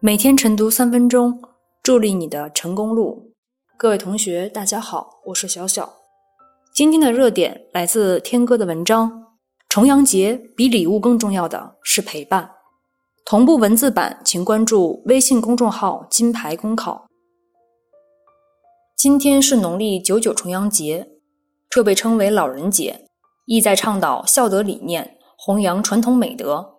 每天晨读三分钟，助力你的成功路。各位同学，大家好，我是小小。今天的热点来自天哥的文章：重阳节比礼物更重要的是陪伴。同步文字版，请关注微信公众号“金牌公考”。今天是农历九九重阳节，这被称为老人节，意在倡导孝德理念，弘扬传统美德。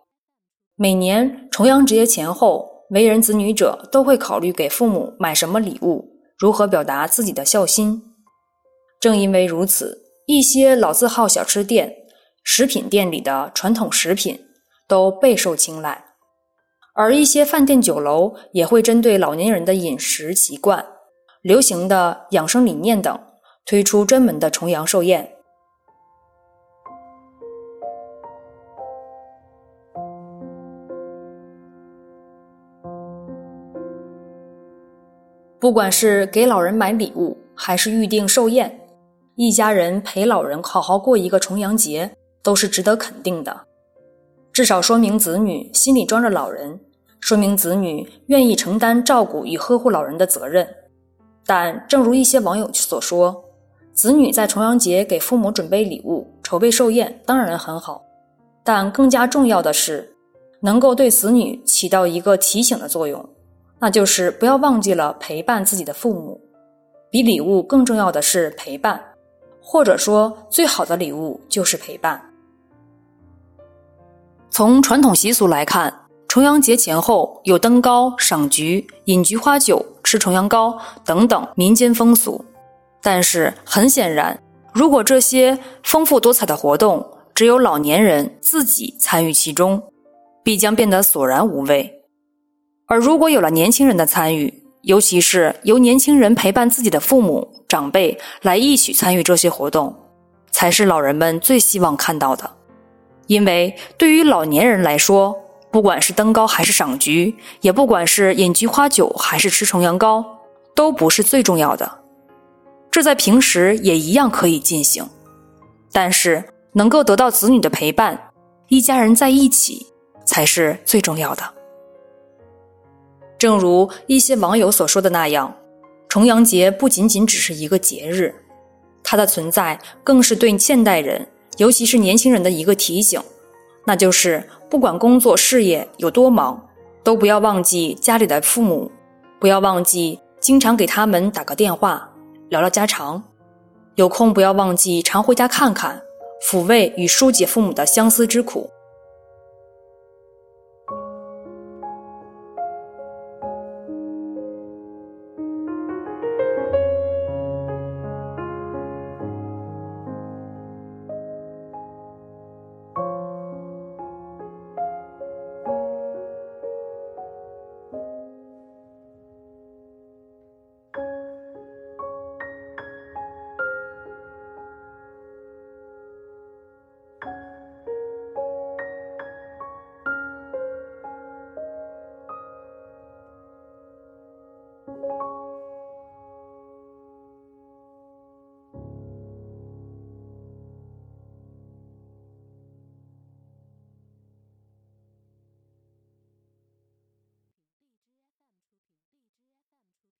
每年重阳节前后。为人子女者都会考虑给父母买什么礼物，如何表达自己的孝心。正因为如此，一些老字号小吃店、食品店里的传统食品都备受青睐，而一些饭店酒楼也会针对老年人的饮食习惯、流行的养生理念等，推出专门的重阳寿宴。不管是给老人买礼物，还是预定寿宴，一家人陪老人好好过一个重阳节，都是值得肯定的。至少说明子女心里装着老人，说明子女愿意承担照顾与呵护老人的责任。但正如一些网友所说，子女在重阳节给父母准备礼物、筹备寿宴，当然很好，但更加重要的是，能够对子女起到一个提醒的作用。那就是不要忘记了陪伴自己的父母，比礼物更重要的是陪伴，或者说最好的礼物就是陪伴。从传统习俗来看，重阳节前后有登高、赏菊、饮菊花酒、吃重阳糕等等民间风俗，但是很显然，如果这些丰富多彩的活动只有老年人自己参与其中，必将变得索然无味。而如果有了年轻人的参与，尤其是由年轻人陪伴自己的父母长辈来一起参与这些活动，才是老人们最希望看到的。因为对于老年人来说，不管是登高还是赏菊，也不管是饮菊花酒还是吃重阳糕，都不是最重要的。这在平时也一样可以进行，但是能够得到子女的陪伴，一家人在一起才是最重要的。正如一些网友所说的那样，重阳节不仅仅只是一个节日，它的存在更是对现代人，尤其是年轻人的一个提醒，那就是不管工作事业有多忙，都不要忘记家里的父母，不要忘记经常给他们打个电话，聊聊家常，有空不要忘记常回家看看，抚慰与疏解父母的相思之苦。